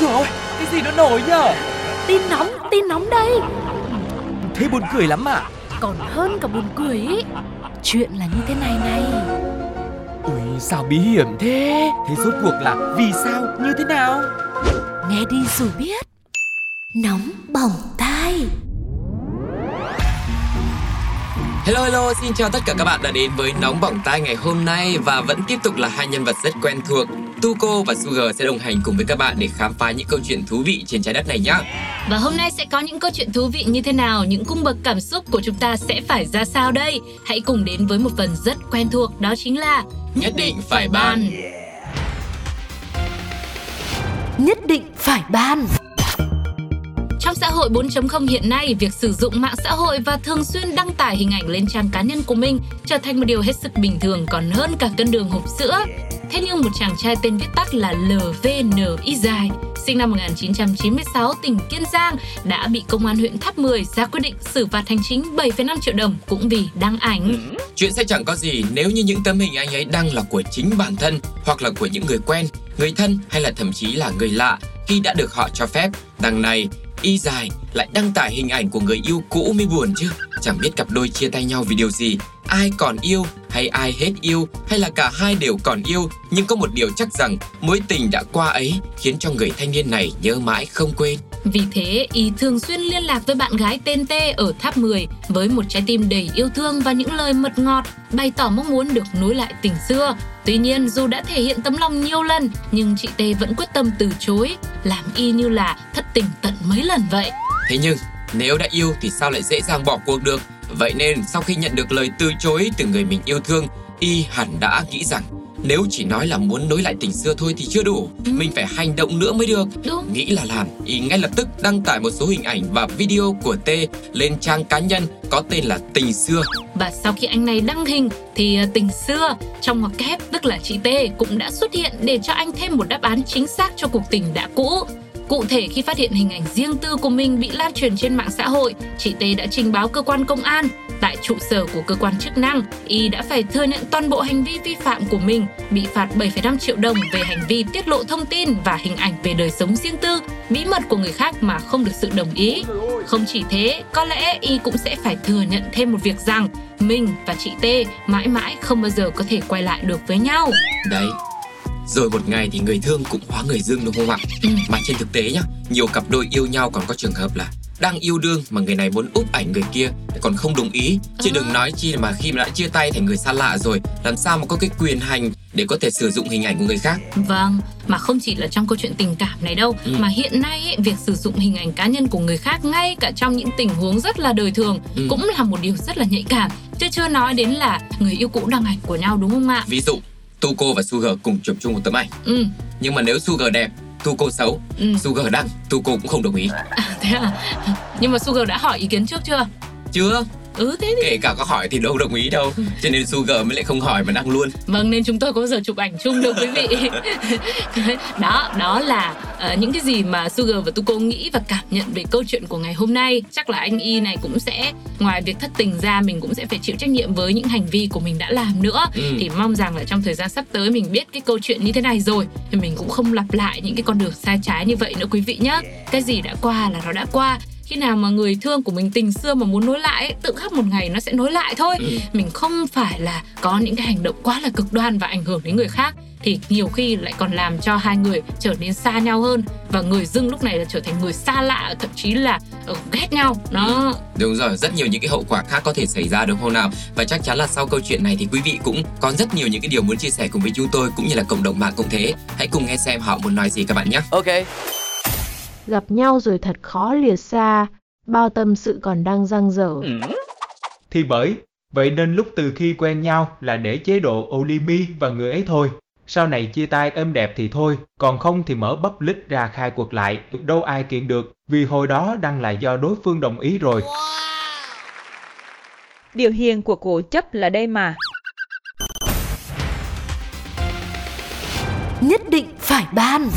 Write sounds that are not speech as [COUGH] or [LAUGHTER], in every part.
Ôi dồi ôi, cái gì nó nổi nhở? Tin nóng, tin nóng đây. Thế buồn cười lắm à? Còn hơn cả buồn cười ý. Chuyện là như thế này này. Ui sao bí hiểm thế? Thế rốt cuộc là vì sao? Như thế nào? Nghe đi rồi biết. Nóng bỏng tai. Hello hello, xin chào tất cả các bạn đã đến với Nóng Bỏng Tai ngày hôm nay và vẫn tiếp tục là hai nhân vật rất quen thuộc. Tuko và Sugar sẽ đồng hành cùng với các bạn để khám phá những câu chuyện thú vị trên trái đất này nhé. Và hôm nay sẽ có những câu chuyện thú vị như thế nào, những cung bậc cảm xúc của chúng ta sẽ phải ra sao đây? Hãy cùng đến với một phần rất quen thuộc đó chính là Nhất định phải ban. Nhất định phải ban trong xã hội 4.0 hiện nay, việc sử dụng mạng xã hội và thường xuyên đăng tải hình ảnh lên trang cá nhân của mình trở thành một điều hết sức bình thường còn hơn cả cân đường hộp sữa. Thế nhưng một chàng trai tên viết tắt là LVNI dài, sinh năm 1996, tỉnh Kiên Giang đã bị công an huyện Tháp 10 ra quyết định xử phạt hành chính 7,5 triệu đồng cũng vì đăng ảnh. Ừ, chuyện sẽ chẳng có gì nếu như những tấm hình anh ấy đăng là của chính bản thân hoặc là của những người quen, người thân hay là thậm chí là người lạ khi đã được họ cho phép. Đằng này, y dài lại đăng tải hình ảnh của người yêu cũ mới buồn chứ. Chẳng biết cặp đôi chia tay nhau vì điều gì, ai còn yêu hay ai hết yêu? Hay là cả hai đều còn yêu nhưng có một điều chắc rằng mối tình đã qua ấy khiến cho người thanh niên này nhớ mãi không quên. Vì thế, y thường xuyên liên lạc với bạn gái tên T ở Tháp 10 với một trái tim đầy yêu thương và những lời mật ngọt, bày tỏ mong muốn được nối lại tình xưa. Tuy nhiên, dù đã thể hiện tấm lòng nhiều lần, nhưng chị T vẫn quyết tâm từ chối, làm y như là thất tình tận mấy lần vậy. Thế nhưng nếu đã yêu thì sao lại dễ dàng bỏ cuộc được Vậy nên sau khi nhận được lời từ chối từ người mình yêu thương Y hẳn đã nghĩ rằng nếu chỉ nói là muốn nối lại tình xưa thôi thì chưa đủ Mình phải hành động nữa mới được Đúng. Nghĩ là làm Y ngay lập tức đăng tải một số hình ảnh và video của T lên trang cá nhân có tên là Tình Xưa Và sau khi anh này đăng hình thì à, tình xưa trong ngoặc kép tức là chị T cũng đã xuất hiện để cho anh thêm một đáp án chính xác cho cuộc tình đã cũ. Cụ thể khi phát hiện hình ảnh riêng tư của mình bị lan truyền trên mạng xã hội, chị T đã trình báo cơ quan công an. Tại trụ sở của cơ quan chức năng, y đã phải thừa nhận toàn bộ hành vi vi phạm của mình, bị phạt 7,5 triệu đồng về hành vi tiết lộ thông tin và hình ảnh về đời sống riêng tư, bí mật của người khác mà không được sự đồng ý. Không chỉ thế, có lẽ y cũng sẽ phải thừa nhận thêm một việc rằng mình và chị T mãi mãi không bao giờ có thể quay lại được với nhau. Đấy rồi một ngày thì người thương cũng hóa người dưng đúng không ạ? Ừ. Mà trên thực tế nhá, nhiều cặp đôi yêu nhau còn có trường hợp là đang yêu đương mà người này muốn úp ảnh người kia còn không đồng ý chứ À. đừng nói chi mà khi mà đã chia tay thành người xa lạ rồi làm sao mà có cái quyền hành để có thể sử dụng hình ảnh của người khác Vâng, mà không chỉ là trong câu chuyện tình cảm này đâu, Ừ. mà hiện nay ấy, việc sử dụng hình ảnh cá nhân của người khác ngay cả trong những tình huống rất là đời thường Ừ. cũng là một điều rất là nhạy cảm. Chứ chưa nói đến là người yêu cũ đăng ảnh của nhau đúng không ạ? ví dụ Tuko và Sugar cùng chụp chung một tấm ảnh Ừ, nhưng mà nếu Sugar đẹp Tuko xấu ừ. Sugar đăng Tuko cũng không đồng ý Thế à? Nhưng mà Sugar đã hỏi ý kiến trước chưa? chưa Ừ thế thì kể cả có hỏi thì đâu đồng ý đâu. [LAUGHS] Cho nên Sugar mới lại không hỏi mà đăng luôn. Vâng nên chúng tôi có giờ chụp ảnh chung đâu quý vị. [LAUGHS] Đó, đó là ờ, những cái gì mà Sugar và Tuko nghĩ và cảm nhận về câu chuyện của ngày hôm nay. Chắc là anh Y này cũng sẽ ngoài việc thất tình ra mình cũng sẽ phải chịu trách nhiệm với những hành vi của mình đã làm nữa. Ừ. Thì mong rằng là trong thời gian sắp tới mình biết cái câu chuyện như thế này rồi Thì mình cũng không lặp lại những cái con đường sai trái như vậy nữa quý vị nhé Cái gì đã qua là nó đã qua khi nào mà người thương của mình tình xưa mà muốn nối lại ấy, tự khắc một ngày nó sẽ nối lại thôi Ừ. mình không phải là có những cái hành động quá là cực đoan và ảnh hưởng đến người khác thì nhiều khi lại còn làm cho hai người trở nên xa nhau hơn và người dưng lúc này là trở thành người xa lạ thậm chí là ờ, ghét nhau nó Đúng rồi, rất nhiều những cái hậu quả khác có thể xảy ra đúng không nào? Và chắc chắn là sau câu chuyện này thì quý vị cũng có rất nhiều những cái điều muốn chia sẻ cùng với chúng tôi cũng như là cộng đồng mạng cũng thế. Hãy cùng nghe xem họ muốn nói gì các bạn nhé. Ok Gặp nhau rồi thật khó lìa xa, bao tâm sự còn đang dang dở. Thì bởi, vậy nên lúc từ khi quen nhau là để chế độ Olimi và người ấy thôi. Sau này chia tay êm đẹp thì thôi, còn không thì mở bắp lít ra khai cuộc lại, đâu ai kiện được, vì hồi đó đang là do đối phương đồng ý rồi. Điều hiền của cố chấp là đây mà. Nhất định phải ban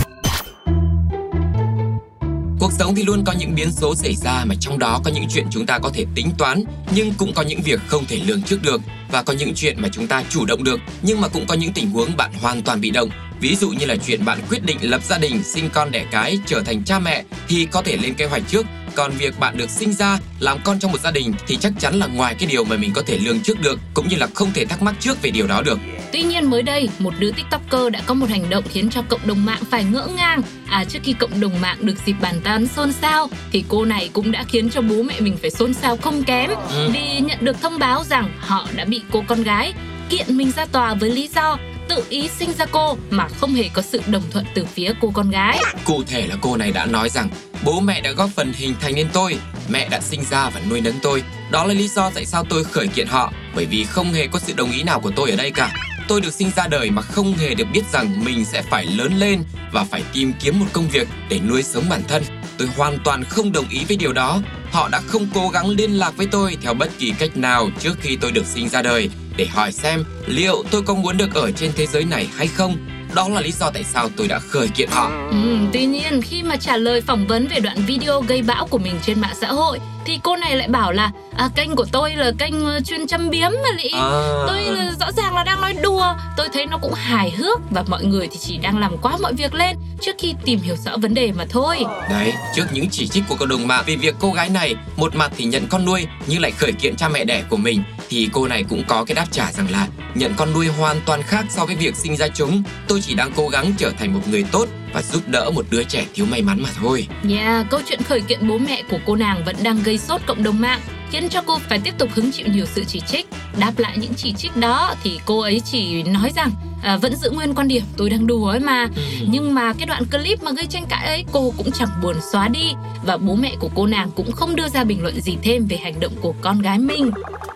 Cuộc sống thì luôn có những biến số xảy ra mà trong đó có những chuyện chúng ta có thể tính toán nhưng cũng có những việc không thể lường trước được. và có những chuyện mà chúng ta chủ động được, nhưng mà cũng có những tình huống bạn hoàn toàn bị động. Ví dụ như là chuyện bạn quyết định lập gia đình, sinh con đẻ cái, trở thành cha mẹ thì có thể lên kế hoạch trước. Còn việc bạn được sinh ra, làm con trong một gia đình thì chắc chắn là ngoài cái điều mà mình có thể lường trước được, cũng như là không thể thắc mắc trước về điều đó được. Tuy nhiên mới đây, một nữ tiktoker đã có một hành động khiến cho cộng đồng mạng phải ngỡ ngàng. À trước khi cộng đồng mạng được dịp bàn tán xôn xao, thì cô này cũng đã khiến cho bố mẹ mình phải xôn xao không kém. Ừ. Vì nhận được thông báo rằng họ đã bị cô con gái kiện mình ra tòa với lý do tự ý sinh ra cô mà không hề có sự đồng thuận từ phía cô con gái. Cụ thể là cô này đã nói rằng bố mẹ đã góp phần hình thành nên tôi, mẹ đã sinh ra và nuôi nấng tôi. Đó là lý do tại sao tôi khởi kiện họ, bởi vì không hề có sự đồng ý nào của tôi ở đây cả. Tôi được sinh ra đời mà không hề được biết rằng mình sẽ phải lớn lên và phải tìm kiếm một công việc để nuôi sống bản thân. Tôi hoàn toàn không đồng ý với điều đó. Họ đã không cố gắng liên lạc với tôi theo bất kỳ cách nào trước khi tôi được sinh ra đời để hỏi xem liệu tôi có muốn được ở trên thế giới này hay không. Đó là lý do tại sao tôi đã khởi kiện họ. Ừ, tuy nhiên khi mà trả lời phỏng vấn về đoạn video gây bão của mình trên mạng xã hội thì cô này lại bảo là à, kênh của tôi là kênh ờ, chuyên châm biếm mà lị À. tôi là rõ ràng là đang nói đùa tôi thấy nó cũng hài hước và mọi người thì chỉ đang làm quá mọi việc lên trước khi tìm hiểu rõ vấn đề mà thôi Đấy, trước những chỉ trích của cộng đồng mạng về việc cô gái này một mặt thì nhận con nuôi nhưng lại khởi kiện cha mẹ đẻ của mình thì cô này cũng có cái đáp trả rằng là nhận con nuôi hoàn toàn khác so với việc sinh ra chúng. Tôi chỉ đang cố gắng trở thành một người tốt và giúp đỡ một đứa trẻ thiếu may mắn mà thôi. Yeah, câu chuyện khởi kiện bố mẹ của cô nàng vẫn đang gây sốt cộng đồng mạng, khiến cho cô phải tiếp tục hứng chịu nhiều sự chỉ trích. Đáp lại những chỉ trích đó thì cô ấy chỉ nói rằng à, vẫn giữ nguyên quan điểm tôi đang đùa ấy mà. Nhưng mà cái đoạn clip mà gây tranh cãi ấy cô cũng chẳng buồn xóa đi và bố mẹ của cô nàng cũng không đưa ra bình luận gì thêm về hành động của con gái mình.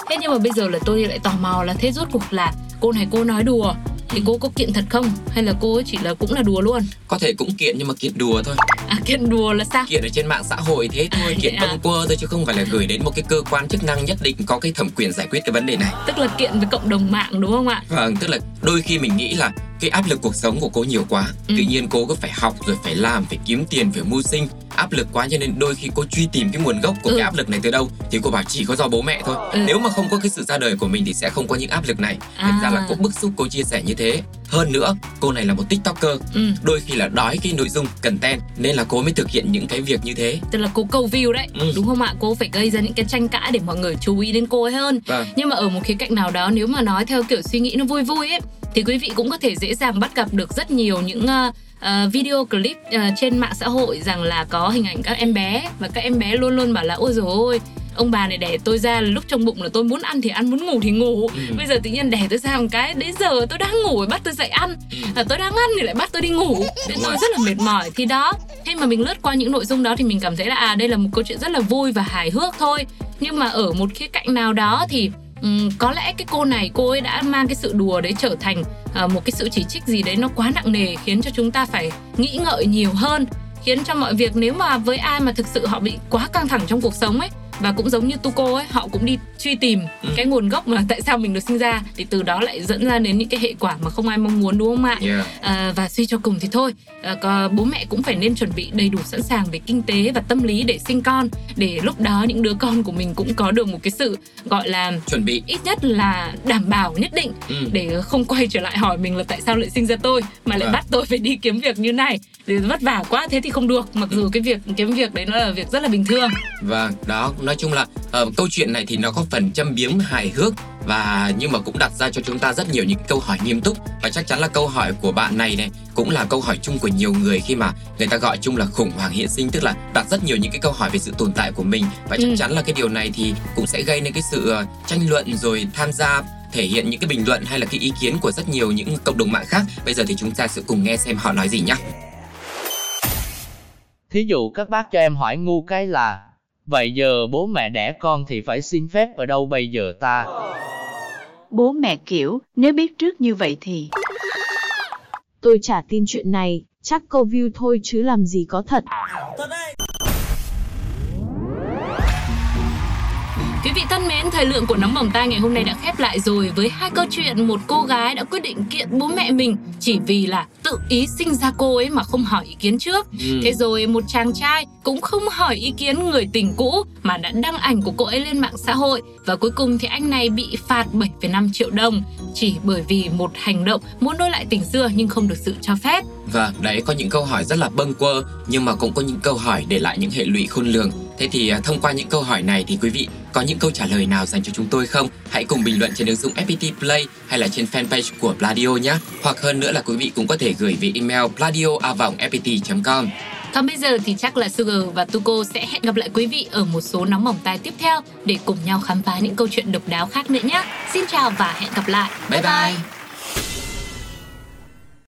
Thế nhưng mà bây giờ là tôi lại tò mò là thế rốt cuộc là cô này cô nói đùa thì cô có kiện thật không hay là cô chỉ là cũng là đùa luôn Có thể cũng kiện nhưng mà kiện đùa thôi. à kiện đùa là sao Kiện ở trên mạng xã hội thế thôi, [LAUGHS] À, kiện à? bâng quơ thôi chứ không phải là gửi đến một cái cơ quan chức năng nhất định có cái thẩm quyền giải quyết cái vấn đề này. tức là kiện với cộng đồng mạng đúng không ạ Vâng, tức là đôi khi mình nghĩ là cái áp lực cuộc sống của cô nhiều quá. Ừ. Tự nhiên cô cứ phải học rồi phải làm, phải kiếm tiền, phải mưu sinh. Áp lực quá cho nên đôi khi cô truy tìm cái nguồn gốc của Ừ. cái áp lực này từ đâu thì cô bảo chỉ có do bố mẹ thôi. Ừ. Nếu mà không có cái sự ra đời của mình thì sẽ không có những áp lực này. À. ra là cô bức xúc cô chia sẻ như thế. Hơn nữa, cô này là một tiktoker. ừ Đôi khi là đói cái nội dung content nên là cô mới thực hiện những cái việc như thế. tức là cô câu view đấy Ừ. đúng không ạ cô phải gây ra những cái tranh cãi để mọi người chú ý đến cô ấy hơn Vâng. nhưng mà ở một khía cạnh nào đó nếu mà nói theo kiểu suy nghĩ nó vui vui ấy thì quý vị cũng có thể dễ dàng bắt gặp được rất nhiều những ờ, ờ, video clip ờ, trên mạng xã hội rằng là có hình ảnh các em bé và các em bé luôn luôn bảo là ôi dồi ôi ông bà này đẻ tôi ra là lúc trong bụng là tôi muốn ăn thì ăn muốn ngủ thì ngủ Ừ. bây giờ tự nhiên đẻ tôi ra một cái đến giờ tôi đang ngủ rồi bắt tôi dậy ăn Ừ. à, tôi đang ăn thì lại bắt tôi đi ngủ nên tôi rồi. rất là mệt mỏi thì đó khi mà mình lướt qua những nội dung đó thì mình cảm thấy là à đây là một câu chuyện rất là vui và hài hước thôi nhưng mà ở một khía cạnh nào đó thì Ừ, có lẽ cái cô này cô ấy đã mang cái sự đùa đấy trở thành uh, một cái sự chỉ trích gì đấy nó quá nặng nề khiến cho chúng ta phải nghĩ ngợi nhiều hơn khiến cho mọi việc nếu mà với ai mà thực sự họ bị quá căng thẳng trong cuộc sống ấy và cũng giống như Tuco ấy họ cũng đi truy tìm Ừ. cái nguồn gốc mà tại sao mình được sinh ra thì từ đó lại dẫn ra đến những cái hệ quả mà không ai mong muốn đúng không ạ Yeah. À, và suy cho cùng thì thôi à, bố mẹ cũng phải nên chuẩn bị đầy đủ sẵn sàng về kinh tế và tâm lý để sinh con để lúc đó những đứa con của mình cũng có được một cái sự gọi là Chuẩn bị. ít nhất là đảm bảo nhất định Ừ. để không quay trở lại hỏi mình là tại sao lại sinh ra tôi mà lại Vâng. bắt tôi phải đi kiếm việc như này vất vả quá thế thì không được mặc dù cái việc kiếm việc đấy nó là việc rất là bình thường Vâng, đó, nói chung là ờ, câu chuyện này thì nó có phần châm biếm hài hước và nhưng mà cũng đặt ra cho chúng ta rất nhiều những câu hỏi nghiêm túc và chắc chắn là câu hỏi của bạn này này cũng là câu hỏi chung của nhiều người khi mà người ta gọi chung là khủng hoảng hiện sinh tức là đặt rất nhiều những cái câu hỏi về sự tồn tại của mình và chắc Ừ. chắn là cái điều này thì cũng sẽ gây nên cái sự ờ, tranh luận rồi tham gia thể hiện những cái bình luận hay là cái ý kiến của rất nhiều những cộng đồng mạng khác. Bây giờ thì chúng ta sẽ cùng nghe xem họ nói gì nhé. Thí dụ các bác cho em hỏi ngu cái là Vậy giờ bố mẹ đẻ con thì phải xin phép ở đâu bây giờ ta? Bố mẹ kiểu, nếu biết trước như vậy thì... Tôi chả tin chuyện này, chắc câu view thôi chứ làm gì có thật. Quý vị thân mến, thời lượng của Nóng Bỏng Tai ngày hôm nay đã khép lại rồi với hai câu chuyện một cô gái đã quyết định kiện bố mẹ mình chỉ vì là tự ý sinh ra cô ấy mà không hỏi ý kiến trước. Ừ. Thế rồi một chàng trai cũng không hỏi ý kiến người tình cũ mà đã đăng ảnh của cô ấy lên mạng xã hội và cuối cùng thì anh này bị phạt 7,5 triệu đồng chỉ bởi vì một hành động muốn nối lại tình xưa nhưng không được sự cho phép. Vâng, đấy có những câu hỏi rất là bâng quơ nhưng mà cũng có những câu hỏi để lại những hệ lụy khôn lường. Thế thì à, thông qua những câu hỏi này thì quý vị có những câu trả lời nào dành cho chúng tôi không? Hãy cùng bình luận trên ứng dụng FPT Play hay là trên fanpage của Pladio nhé. Hoặc hơn nữa là quý vị cũng có thể gửi về email pladio@fpt.com. Còn bây giờ thì chắc là Sugar và Tuko sẽ hẹn gặp lại quý vị ở một số nóng bỏng tai tiếp theo để cùng nhau khám phá những câu chuyện độc đáo khác nữa nhé. Xin chào và hẹn gặp lại. Bye bye.